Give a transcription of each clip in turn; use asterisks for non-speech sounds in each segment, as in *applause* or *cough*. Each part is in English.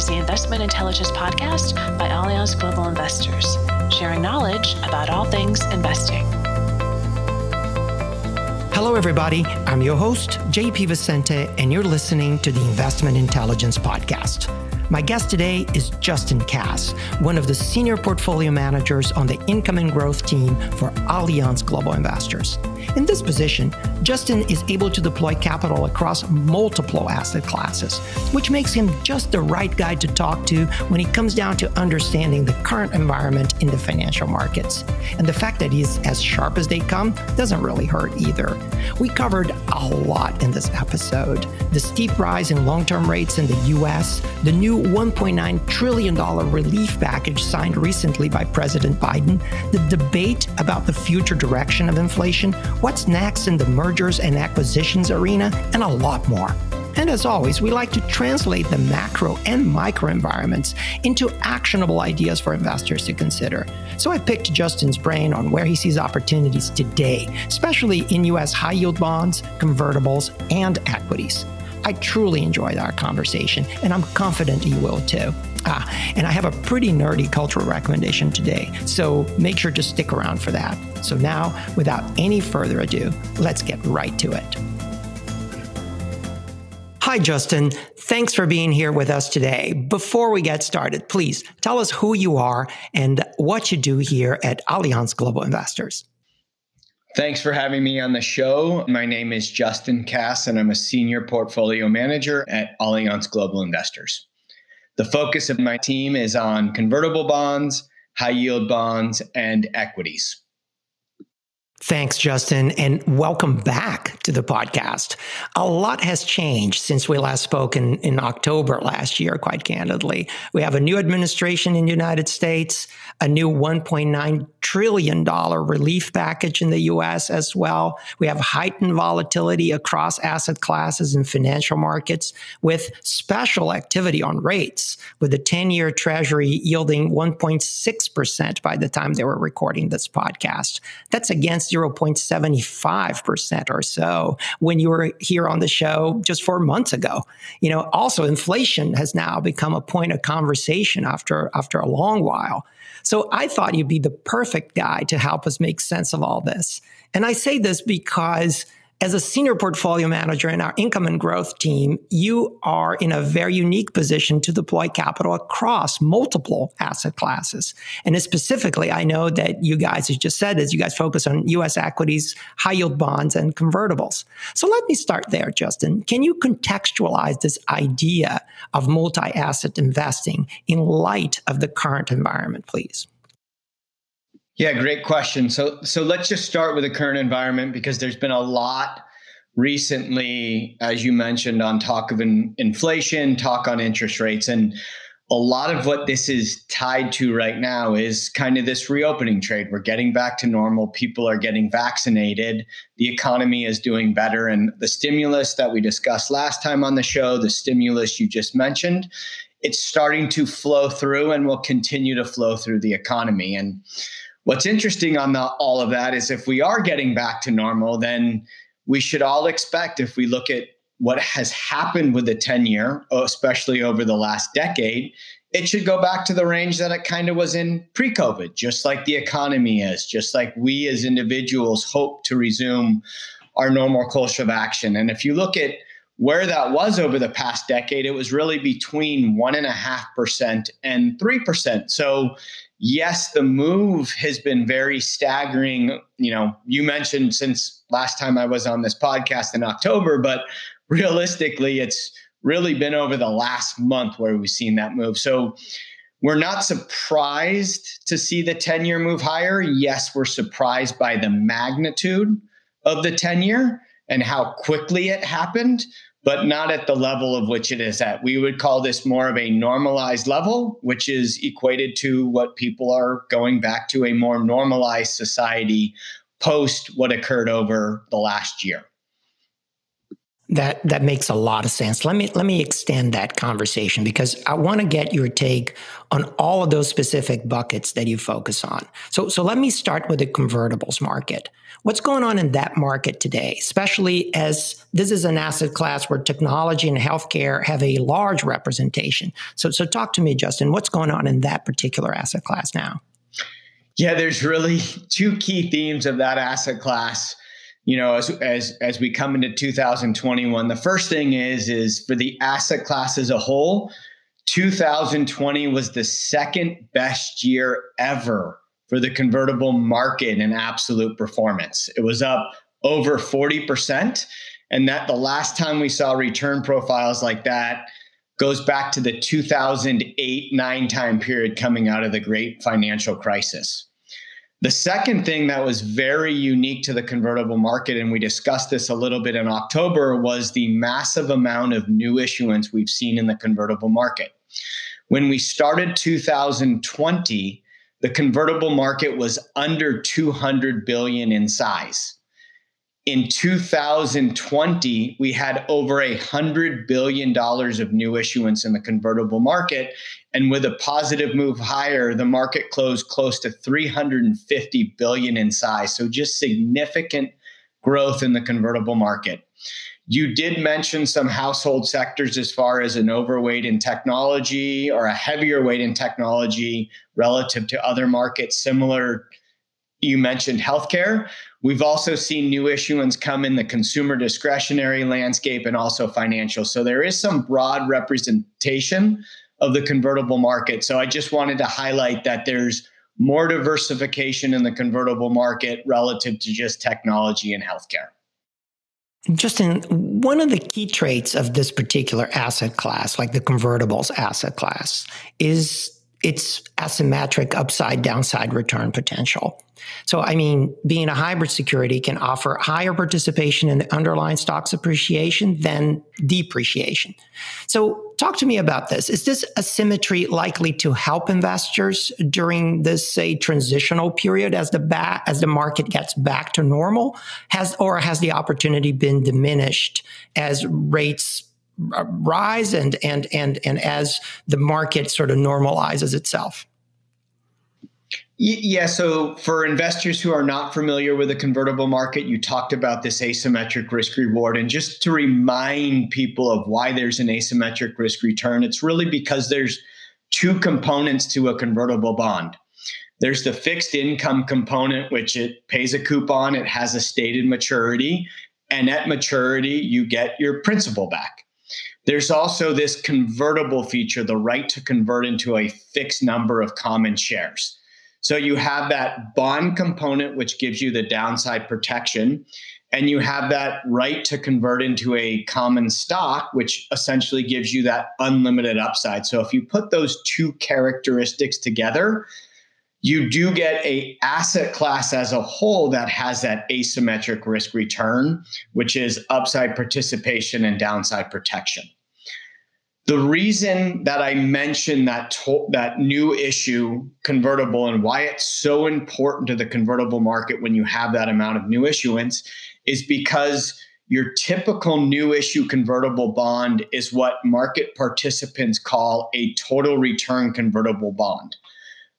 is the Investment Intelligence Podcast by Allianz Global Investors, sharing knowledge about all things investing. Hello, everybody. I'm your host, JP Vicente, and you're listening to the Investment Intelligence Podcast. My guest today is Justin Kass, one of the senior portfolio managers on the income and growth team for Allianz Global Investors. In this position, Justin is able to deploy capital across multiple asset classes, which makes him just the right guy to talk to when it comes down to understanding the current environment in the financial markets. And the fact that he's as sharp as they come doesn't really hurt either. We covered a lot in this episode the steep rise in long term rates in the US, the new $1.9 trillion relief package signed recently by President Biden, the debate about the future direction of inflation, what's next in the mergers and acquisitions arena, and a lot more. And as always, we like to translate the macro and micro environments into actionable ideas for investors to consider. So I picked Justin's brain on where he sees opportunities today, especially in US high yield bonds, convertibles, and equities. I truly enjoyed our conversation, and I'm confident you will too. Ah, and I have a pretty nerdy cultural recommendation today, so make sure to stick around for that. So now, without any further ado, let's get right to it. Hi, Justin. Thanks for being here with us today. Before we get started, please tell us who you are and what you do here at Allianz Global Investors. Thanks for having me on the show. My name is Justin Kass, and I'm a senior portfolio manager at Allianz Global Investors. The focus of my team is on convertible bonds, high yield bonds, and equities. Thanks, Justin, and welcome back to the podcast. A lot has changed since we last spoke in, in October last year, quite candidly. We have a new administration in the United States, a new $1.9 trillion relief package in the US as well. We have heightened volatility across asset classes and financial markets with special activity on rates, with the 10 year treasury yielding 1.6% by the time they were recording this podcast. That's against 0.75% or so when you were here on the show just four months ago. You know, also inflation has now become a point of conversation after after a long while. So I thought you'd be the perfect guy to help us make sense of all this. And I say this because as a senior portfolio manager in our income and growth team, you are in a very unique position to deploy capital across multiple asset classes. And specifically, I know that you guys, as just said, is you guys focus on US equities, high yield bonds, and convertibles. So let me start there, Justin. Can you contextualize this idea of multi asset investing in light of the current environment, please? Yeah, great question. So so let's just start with the current environment because there's been a lot recently, as you mentioned, on talk of in, inflation, talk on interest rates, and a lot of what this is tied to right now is kind of this reopening trade. We're getting back to normal. People are getting vaccinated. The economy is doing better. And the stimulus that we discussed last time on the show, the stimulus you just mentioned, it's starting to flow through and will continue to flow through the economy. And What's interesting on the, all of that is if we are getting back to normal, then we should all expect, if we look at what has happened with the 10 year, especially over the last decade, it should go back to the range that it kind of was in pre COVID, just like the economy is, just like we as individuals hope to resume our normal course of action. And if you look at where that was over the past decade, it was really between 1.5% and 3%. So yes, the move has been very staggering. You know, you mentioned since last time I was on this podcast in October, but realistically, it's really been over the last month where we've seen that move. So we're not surprised to see the 10 year move higher. Yes, we're surprised by the magnitude of the 10 year and how quickly it happened but not at the level of which it is at. We would call this more of a normalized level, which is equated to what people are going back to a more normalized society post what occurred over the last year. That that makes a lot of sense. Let me let me extend that conversation because I want to get your take on all of those specific buckets that you focus on. So so let me start with the convertibles market. What's going on in that market today, especially as this is an asset class where technology and healthcare have a large representation. So so talk to me Justin, what's going on in that particular asset class now? Yeah, there's really *laughs* two key themes of that asset class you know as as as we come into 2021 the first thing is is for the asset class as a whole 2020 was the second best year ever for the convertible market in absolute performance. It was up over 40% and that the last time we saw return profiles like that goes back to the 2008 9 time period coming out of the great financial crisis the second thing that was very unique to the convertible market, and we discussed this a little bit in October, was the massive amount of new issuance we've seen in the convertible market. When we started 2020, the convertible market was under 200 billion in size. In 2020, we had over a hundred billion dollars of new issuance in the convertible market, and with a positive move higher, the market closed close to 350 billion in size. So just significant growth in the convertible market. You did mention some household sectors as far as an overweight in technology or a heavier weight in technology relative to other markets similar you mentioned healthcare. We've also seen new issuance come in the consumer discretionary landscape and also financial. So there is some broad representation of the convertible market. So I just wanted to highlight that there's more diversification in the convertible market relative to just technology and healthcare. Justin, one of the key traits of this particular asset class, like the convertibles asset class, is its asymmetric upside downside return potential. So, I mean, being a hybrid security can offer higher participation in the underlying stock's appreciation than depreciation. So, talk to me about this. Is this asymmetry likely to help investors during this, say, transitional period as the ba- as the market gets back to normal? Has or has the opportunity been diminished as rates rise and and and and as the market sort of normalizes itself? Yeah. So for investors who are not familiar with the convertible market, you talked about this asymmetric risk reward. And just to remind people of why there's an asymmetric risk return, it's really because there's two components to a convertible bond. There's the fixed income component, which it pays a coupon, it has a stated maturity, and at maturity, you get your principal back. There's also this convertible feature, the right to convert into a fixed number of common shares. So you have that bond component, which gives you the downside protection. And you have that right to convert into a common stock, which essentially gives you that unlimited upside. So if you put those two characteristics together, you do get a asset class as a whole that has that asymmetric risk return, which is upside participation and downside protection. The reason that I mentioned that to- that new issue convertible and why it's so important to the convertible market when you have that amount of new issuance is because your typical new issue convertible bond is what market participants call a total return convertible bond.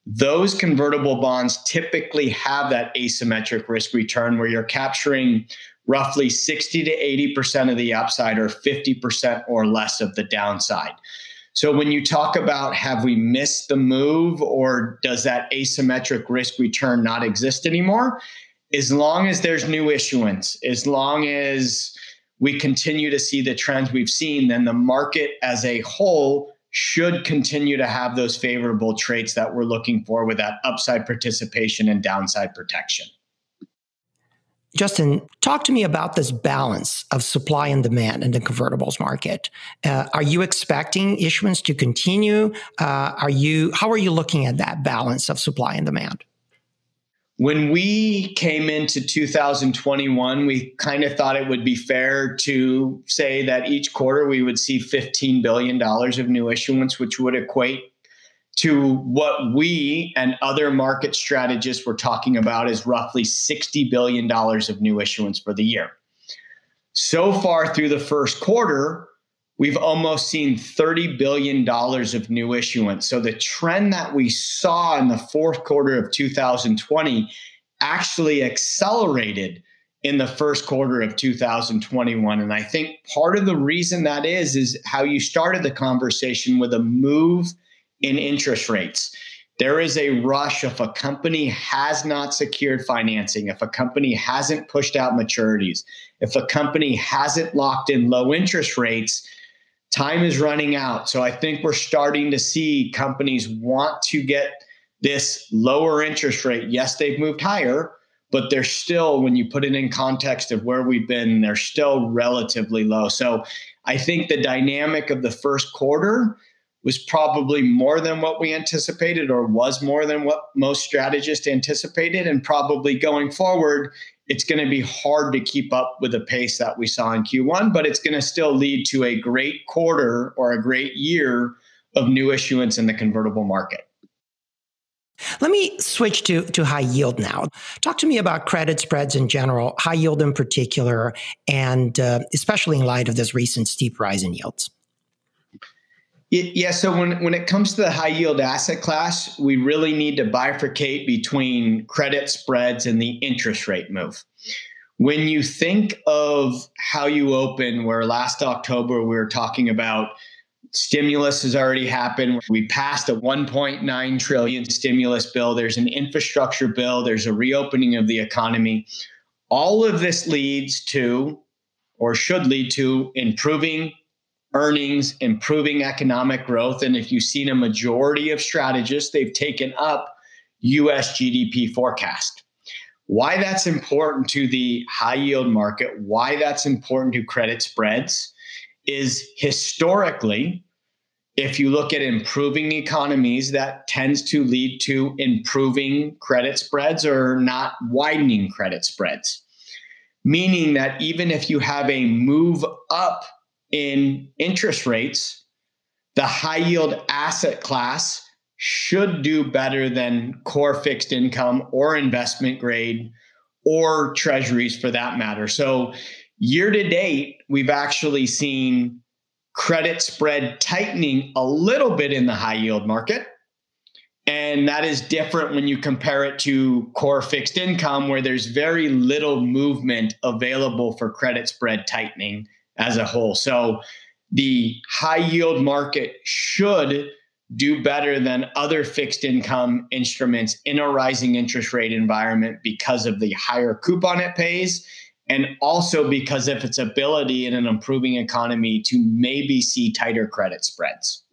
Those convertible bonds typically have that asymmetric risk return where you're capturing roughly 60 to 80% of the upside or 50% or less of the downside. So when you talk about have we missed the move or does that asymmetric risk return not exist anymore? As long as there's new issuance, as long as we continue to see the trends we've seen, then the market as a whole should continue to have those favorable traits that we're looking for with that upside participation and downside protection. Justin, talk to me about this balance of supply and demand in the convertibles market. Uh, are you expecting issuance to continue? Uh, are you how are you looking at that balance of supply and demand? When we came into 2021, we kind of thought it would be fair to say that each quarter we would see $15 billion of new issuance, which would equate to what we and other market strategists were talking about is roughly $60 billion of new issuance for the year. So far through the first quarter, we've almost seen $30 billion of new issuance. So the trend that we saw in the fourth quarter of 2020 actually accelerated in the first quarter of 2021 and i think part of the reason that is is how you started the conversation with a move in interest rates. There is a rush. If a company has not secured financing if a company hasn't pushed out maturities if a company hasn't locked in low interest rates time is running out. So i think we're starting to see companies want to get this lower interest rate. Yes they've moved higher but they're still, when you put it in context of where we've been, they're still relatively low. So I think the dynamic of the first quarter was probably more than what we anticipated or was more than what most strategists anticipated. And probably going forward, it's going to be hard to keep up with the pace that we saw in Q1, but it's going to still lead to a great quarter or a great year of new issuance in the convertible market. Let me switch to, to high yield now. Talk to me about credit spreads in general, high yield in particular, and uh, especially in light of this recent steep rise in yields. Yeah, so when, when it comes to the high yield asset class, we really need to bifurcate between credit spreads and the interest rate move. When you think of how you open, where last October we were talking about stimulus has already happened. We passed a 1.9 trillion stimulus bill. There's an infrastructure bill. There's a reopening of the economy. All of this leads to, or should lead to, improving earnings, improving economic growth. And if you've seen a majority of strategists, they've taken up US GDP forecast. Why that's important to the high yield market, why that's important to credit spreads is historically, if you look at improving economies, that tends to lead to improving credit spreads or not widening credit spreads. Meaning that even if you have a move up in interest rates, the high yield asset class should do better than core fixed income or investment grade or treasuries for that matter. So Year to date, we've actually seen credit spread tightening a little bit in the high yield market. And that is different when you compare it to core fixed income, where there's very little movement available for credit spread tightening as a whole. So the high yield market should do better than other fixed income instruments in a rising interest rate environment because of the higher coupon it pays and also because of its ability in an improving economy to maybe see tighter credit spreads.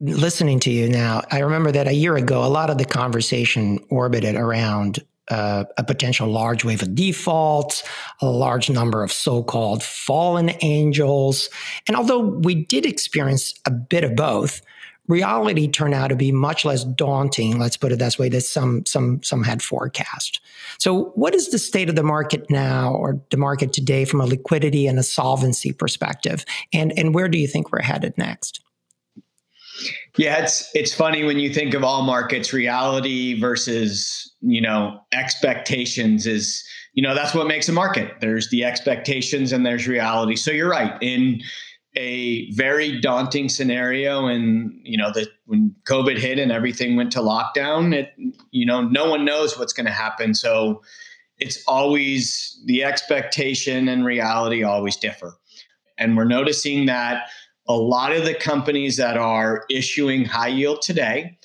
Listening to you now, I remember that a year ago, a lot of the conversation orbited around uh, a potential large wave of defaults, a large number of so called fallen angels. And although we did experience a bit of both, reality turned out to be much less daunting, let's put it that way, than some some some had forecast. So what is the state of the market now or the market today from a liquidity and a solvency perspective? And and where do you think we're headed next? Yeah, it's it's funny when you think of all markets, reality versus, you know, expectations is you know that's what makes a market. There's the expectations and there's reality. So you're right. In a very daunting scenario and you know that when covid hit and everything went to lockdown it you know no one knows what's going to happen. So it's always the expectation and reality always differ. And we're noticing that a lot of the companies that are issuing high yield today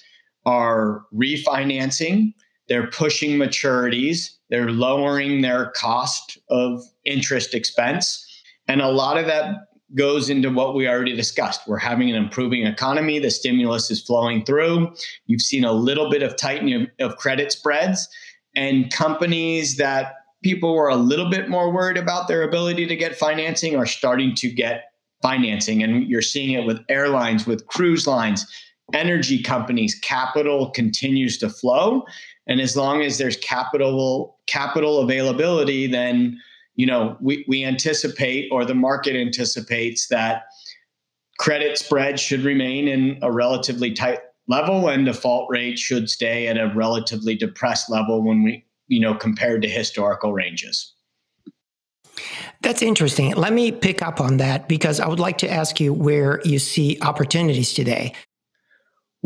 are refinancing they're pushing maturities they're lowering their cost of interest expense and a lot of that goes into what we already discussed. We're having an improving economy. The stimulus is flowing through. You've seen a little bit of tightening of, of credit spreads, and companies that people were a little bit more worried about their ability to get financing are starting to get financing. And you're seeing it with airlines, with cruise lines, energy companies. Capital continues to flow. And as long as there's capital capital availability, then you know, we, we anticipate or the market anticipates that credit spread should remain in a relatively tight level and default rate should stay at a relatively depressed level when we, you know, compared to historical ranges. That's interesting. Let me pick up on that because I would like to ask you where you see opportunities today.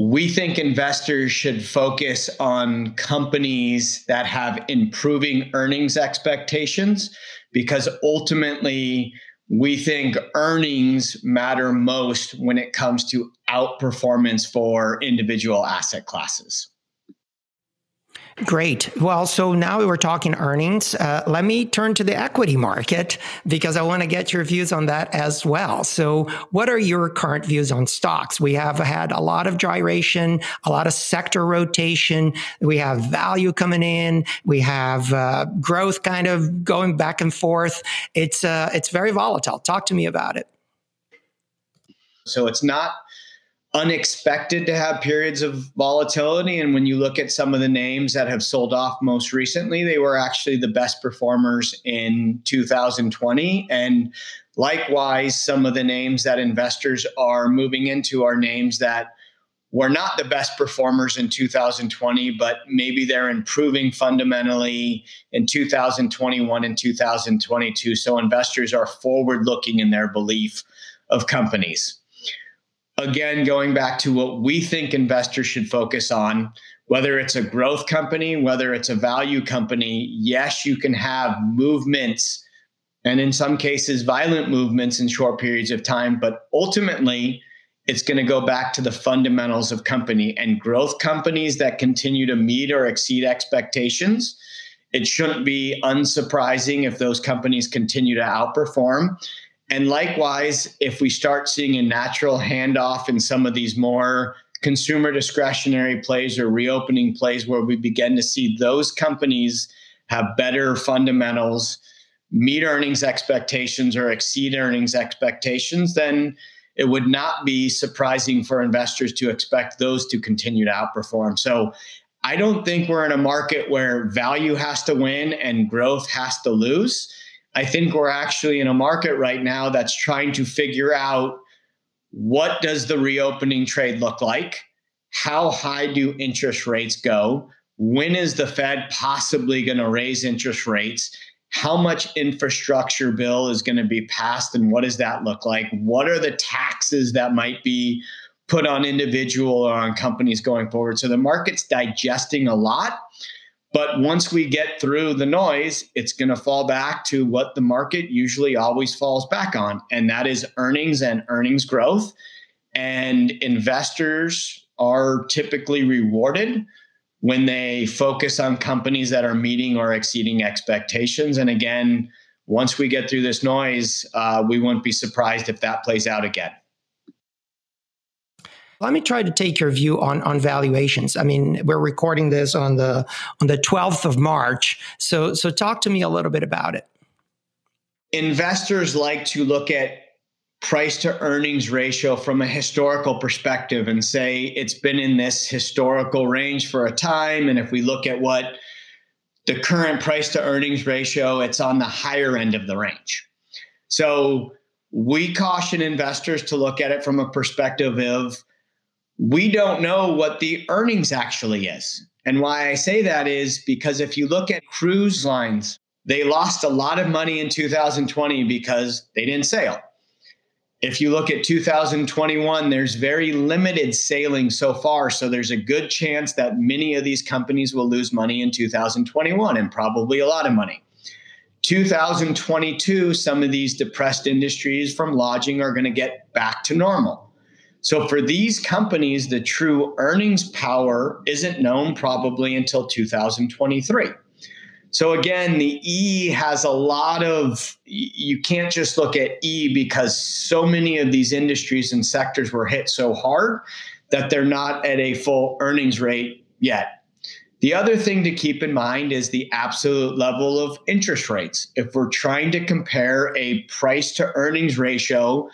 We think investors should focus on companies that have improving earnings expectations because ultimately we think earnings matter most when it comes to outperformance for individual asset classes. Great. Well, so now we're talking earnings. Uh, let me turn to the equity market because I want to get your views on that as well. So, what are your current views on stocks? We have had a lot of gyration, a lot of sector rotation. We have value coming in. We have uh, growth kind of going back and forth. It's uh, it's very volatile. Talk to me about it. So it's not unexpected to have periods of volatility. And when you look at some of the names that have sold off most recently, they were actually the best performers in 2020. And likewise, some of the names that investors are moving into are names that were not the best performers in 2020, but maybe they're improving fundamentally in 2021 and 2022. So investors are forward looking in their belief of companies again, going back to what we think investors should focus on, whether it's a growth company, whether it's a value company, yes, you can have movements and in some cases, violent movements in short periods of time, but ultimately, it's going to go back to the fundamentals of company and growth companies that continue to meet or exceed expectations. It shouldn't be unsurprising if those companies continue to outperform. And likewise, if we start seeing a natural handoff in some of these more consumer discretionary plays or reopening plays where we begin to see those companies have better fundamentals, meet earnings expectations or exceed earnings expectations, then it would not be surprising for investors to expect those to continue to outperform. So I don't think we're in a market where value has to win and growth has to lose. I think we're actually in a market right now that's trying to figure out what does the reopening trade look like? How high do interest rates go? When is the Fed possibly going to raise interest rates? How much infrastructure bill is going to be passed and what does that look like? What are the taxes that might be put on individual or on companies going forward? So the market's digesting a lot. But once we get through the noise, it's going to fall back to what the market usually always falls back on, and that is earnings and earnings growth. And investors are typically rewarded when they focus on companies that are meeting or exceeding expectations. And again, once we get through this noise, uh, we won't be surprised if that plays out again. Let me try to take your view on, on valuations. I mean, we're recording this on the on the 12th of March. So so talk to me a little bit about it. Investors like to look at price to earnings ratio from a historical perspective and say it's been in this historical range for a time. And if we look at what the current price to earnings ratio, it's on the higher end of the range. So we caution investors to look at it from a perspective of we don't know what the earnings actually is. And why I say that is because if you look at cruise lines, they lost a lot of money in 2020 because they didn't sail. If you look at 2021, there's very limited sailing so far. So there's a good chance that many of these companies will lose money in 2021 and probably a lot of money. 2022, some of these depressed industries from lodging are going to get back to normal. So for these companies, the true earnings power isn't known probably until 2023. So again, the E has a lot of, you can't just look at E because so many of these industries and sectors were hit so hard that they're not at a full earnings rate yet. The other thing to keep in mind is the absolute level of interest rates. If we're trying to compare a price to earnings ratio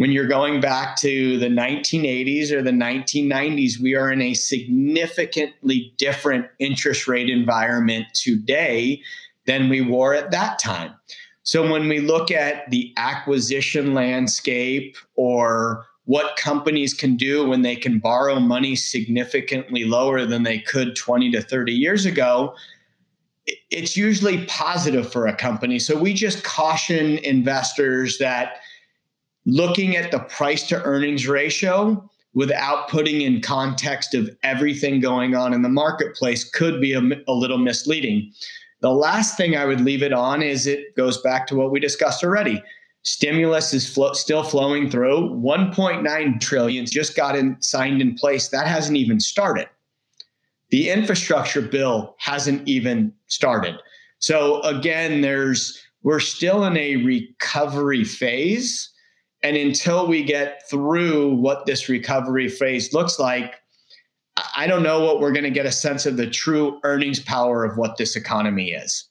when you're going back to the 1980s or the 1990s, we are in a significantly different interest rate environment today than we were at that time. So when we look at the acquisition landscape or what companies can do when they can borrow money significantly lower than they could 20 to 30 years ago, it's usually positive for a company. So we just caution investors that looking at the price to earnings ratio without putting in context of everything going on in the marketplace could be a, a little misleading. The last thing I would leave it on is it goes back to what we discussed already. Stimulus is flo- still flowing through. 1.9 trillion just got in, signed in place. That hasn't even started. The infrastructure bill hasn't even started. So again, there's we're still in a recovery phase. And until we get through what this recovery phase looks like, I don't know what we're going to get a sense of the true earnings power of what this economy is.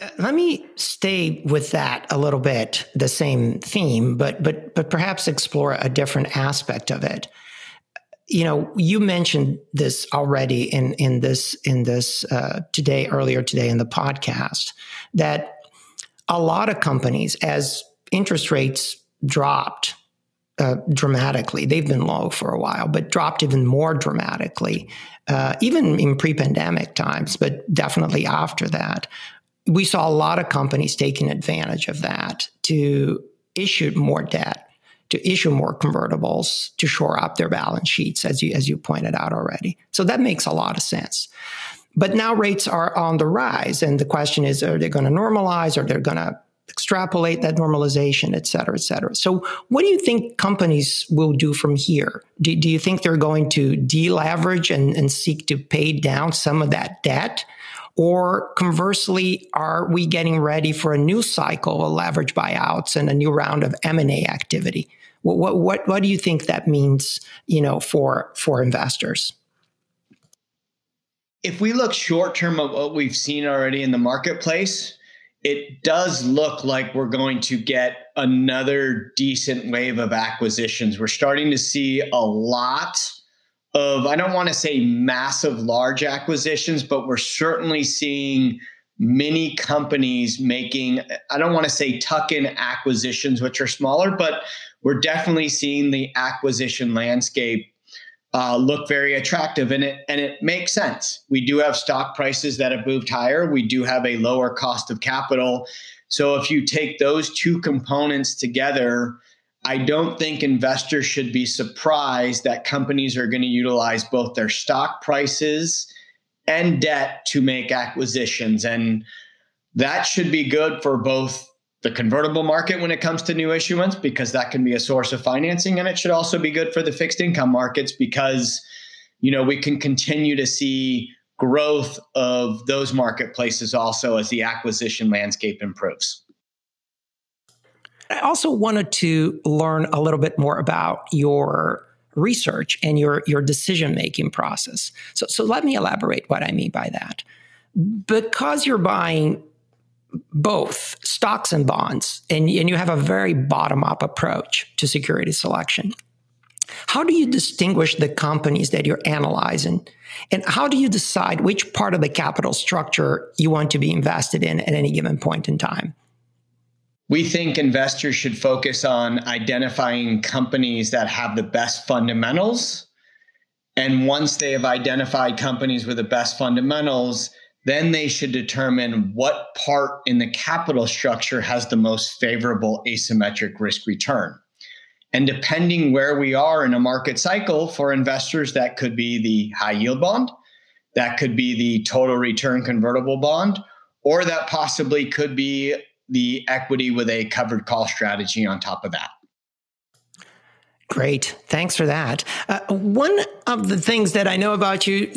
Uh, let me stay with that a little bit, the same theme, but but but perhaps explore a different aspect of it. You know, you mentioned this already in in this in this uh, today earlier today in the podcast that a lot of companies, as interest rates dropped uh, dramatically, they've been low for a while, but dropped even more dramatically, uh, even in pre-pandemic times, but definitely after that we saw a lot of companies taking advantage of that to issue more debt, to issue more convertibles to shore up their balance sheets, as you as you pointed out already. So that makes a lot of sense. But now rates are on the rise, and the question is: Are they going to normalize? Are they're going to extrapolate that normalization, et cetera, et cetera. So, what do you think companies will do from here? Do, do you think they're going to deleverage and, and seek to pay down some of that debt? Or conversely, are we getting ready for a new cycle of leverage buyouts and a new round of M&A activity? What, what, what, what do you think that means, you know, for, for investors? If we look short term at what we've seen already in the marketplace, it does look like we're going to get another decent wave of acquisitions. We're starting to see a lot of, I don't want to say massive large acquisitions, but we're certainly seeing many companies making, I don't want to say tuck in acquisitions, which are smaller, but we're definitely seeing the acquisition landscape uh, look very attractive and it and it makes sense. We do have stock prices that have moved higher. We do have a lower cost of capital. So if you take those two components together, I don't think investors should be surprised that companies are going to utilize both their stock prices and debt to make acquisitions. And that should be good for both the convertible market when it comes to new issuance, because that can be a source of financing. And it should also be good for the fixed income markets because, you know, we can continue to see growth of those marketplaces also as the acquisition landscape improves. I also wanted to learn a little bit more about your research and your, your decision making process. So, so let me elaborate what I mean by that. Because you're buying both stocks and bonds, and, and you have a very bottom up approach to security selection, how do you distinguish the companies that you're analyzing? And how do you decide which part of the capital structure you want to be invested in at any given point in time? we think investors should focus on identifying companies that have the best fundamentals. And once they have identified companies with the best fundamentals, then they should determine what part in the capital structure has the most favorable asymmetric risk return. And depending where we are in a market cycle for investors, that could be the high yield bond, that could be the total return convertible bond, or that possibly could be the equity with a covered call strategy on top of that. Great. Thanks for that. Uh, one of the things that I know about you,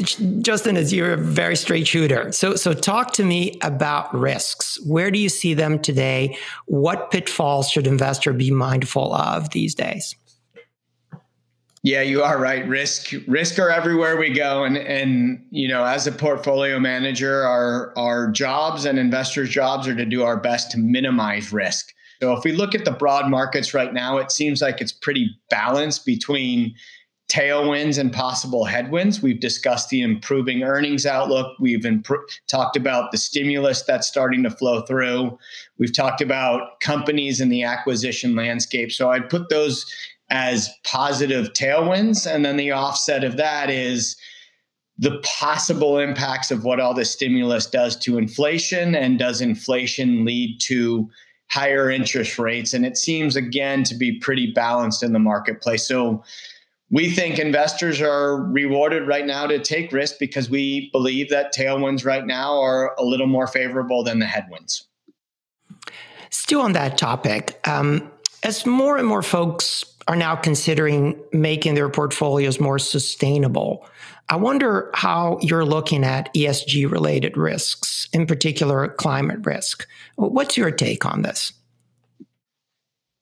Justin, is you're a very straight shooter. So, so talk to me about risks. Where do you see them today? What pitfalls should investor be mindful of these days? Yeah, you are right. Risk risk are everywhere we go, and and you know, as a portfolio manager, our our jobs and investors' jobs are to do our best to minimize risk. So if we look at the broad markets right now, it seems like it's pretty balanced between tailwinds and possible headwinds. We've discussed the improving earnings outlook. We've talked about the stimulus that's starting to flow through. We've talked about companies in the acquisition landscape. So I'd put those as positive tailwinds. And then the offset of that is the possible impacts of what all this stimulus does to inflation and does inflation lead to higher interest rates and it seems again to be pretty balanced in the marketplace. So we think investors are rewarded right now to take risk because we believe that tailwinds right now are a little more favorable than the headwinds. Still on that topic um, as more and more folks are now considering making their portfolios more sustainable I wonder how you're looking at ESG related risks, in particular climate risk. What's your take on this?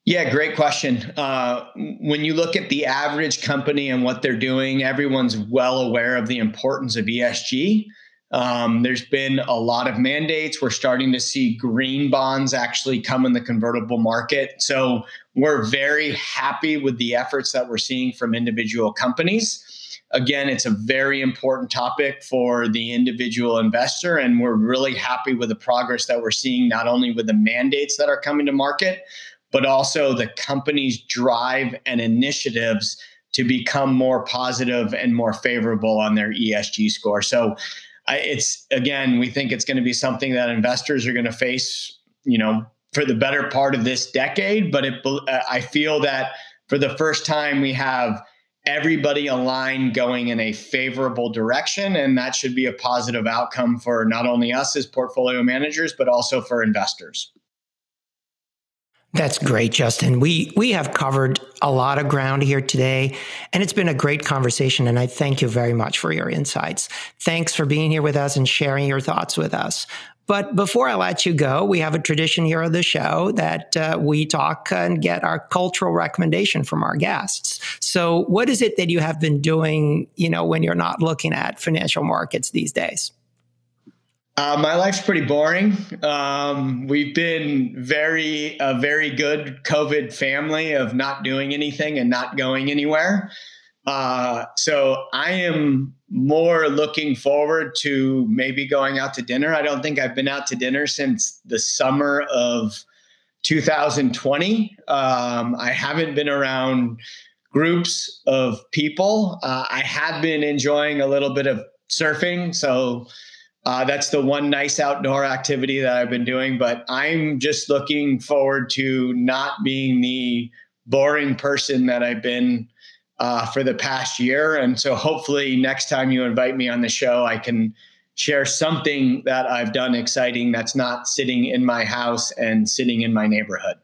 Yeah, great question. Uh, when you look at the average company and what they're doing, everyone's well aware of the importance of ESG. Um, there's been a lot of mandates. We're starting to see green bonds actually come in the convertible market. So we're very happy with the efforts that we're seeing from individual companies. Again, it's a very important topic for the individual investor, and we're really happy with the progress that we're seeing, not only with the mandates that are coming to market, but also the company's drive and initiatives to become more positive and more favorable on their ESG score. So, it's again, we think it's going to be something that investors are going to face, you know, for the better part of this decade. But it, I feel that for the first time, we have everybody aligned going in a favorable direction. And that should be a positive outcome for not only us as portfolio managers, but also for investors. That's great, Justin. We we have covered a lot of ground here today, and it's been a great conversation. And I thank you very much for your insights. Thanks for being here with us and sharing your thoughts with us. But before I let you go, we have a tradition here on the show that uh, we talk and get our cultural recommendation from our guests. So, what is it that you have been doing, you know, when you're not looking at financial markets these days? Uh, my life's pretty boring. Um, we've been very a very good COVID family of not doing anything and not going anywhere. Uh, so I am more looking forward to maybe going out to dinner. I don't think I've been out to dinner since the summer of 2020. Um, I haven't been around groups of people. Uh, I have been enjoying a little bit of surfing. So uh, that's the one nice outdoor activity that I've been doing. But I'm just looking forward to not being the boring person that I've been uh, for the past year. And so hopefully next time you invite me on the show, I can share something that I've done exciting that's not sitting in my house and sitting in my neighborhood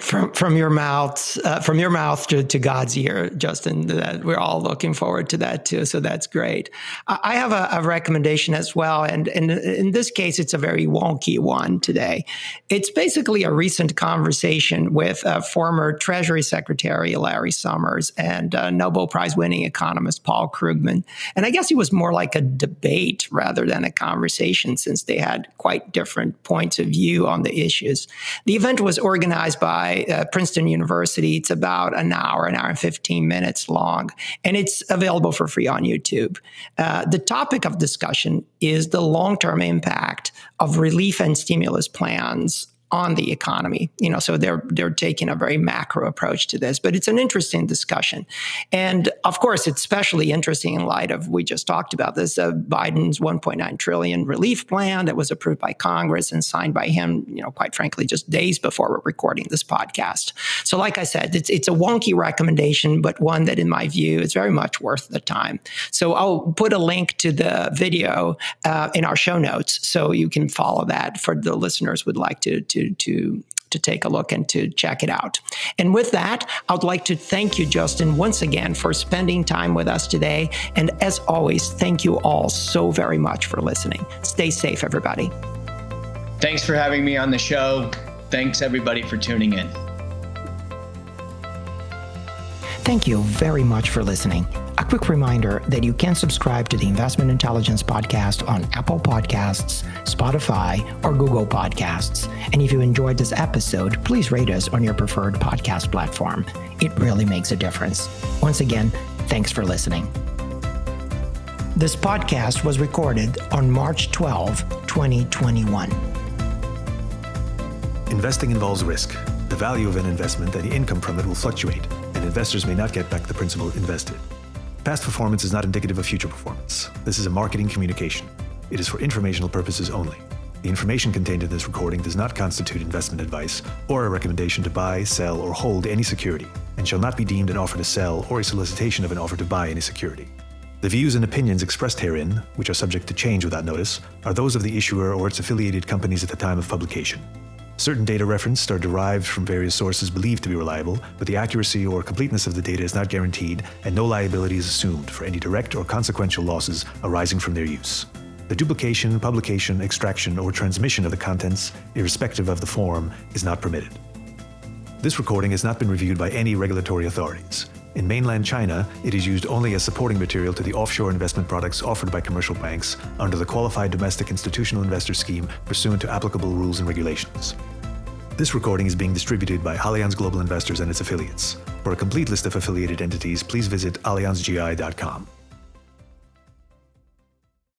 from from your mouth uh, from your mouth to, to God's ear, Justin. That we're all looking forward to that too. So that's great. I have a, a recommendation as well, and, and in this case, it's a very wonky one today. It's basically a recent conversation with uh, former Treasury Secretary Larry Summers and uh, Nobel Prize winning economist Paul Krugman. And I guess it was more like a debate rather than a conversation, since they had quite different points of view on the issues. The event was organized by by uh, Princeton University. It's about an hour, an hour and 15 minutes long, and it's available for free on YouTube. Uh, the topic of discussion is the long term impact of relief and stimulus plans on the economy. You know, so they're they're taking a very macro approach to this, but it's an interesting discussion. And of course, it's especially interesting in light of we just talked about this uh, Biden's 1.9 trillion relief plan that was approved by Congress and signed by him. You know, quite frankly, just days before we're recording this podcast. So, like I said, it's it's a wonky recommendation, but one that, in my view, is very much worth the time. So I'll put a link to the video uh, in our show notes so you can follow that for the listeners would like to, to to to to take a look and to check it out. And with that, I'd like to thank you, Justin, once again for spending time with us today. And as always, thank you all so very much for listening. Stay safe, everybody. Thanks for having me on the show. Thanks, everybody, for tuning in. Thank you very much for listening. Quick reminder that you can subscribe to the Investment Intelligence Podcast on Apple Podcasts, Spotify, or Google Podcasts. And if you enjoyed this episode, please rate us on your preferred podcast platform. It really makes a difference. Once again, thanks for listening. This podcast was recorded on March 12, 2021. Investing involves risk. The value of an investment and the income from it will fluctuate, and investors may not get back the principal invested. Past performance is not indicative of future performance. This is a marketing communication. It is for informational purposes only. The information contained in this recording does not constitute investment advice or a recommendation to buy, sell, or hold any security, and shall not be deemed an offer to sell or a solicitation of an offer to buy any security. The views and opinions expressed herein, which are subject to change without notice, are those of the issuer or its affiliated companies at the time of publication. Certain data referenced are derived from various sources believed to be reliable, but the accuracy or completeness of the data is not guaranteed, and no liability is assumed for any direct or consequential losses arising from their use. The duplication, publication, extraction, or transmission of the contents, irrespective of the form, is not permitted. This recording has not been reviewed by any regulatory authorities. In mainland China, it is used only as supporting material to the offshore investment products offered by commercial banks under the Qualified Domestic Institutional Investor Scheme pursuant to applicable rules and regulations. This recording is being distributed by Allianz Global Investors and its affiliates. For a complete list of affiliated entities, please visit allianzgi.com.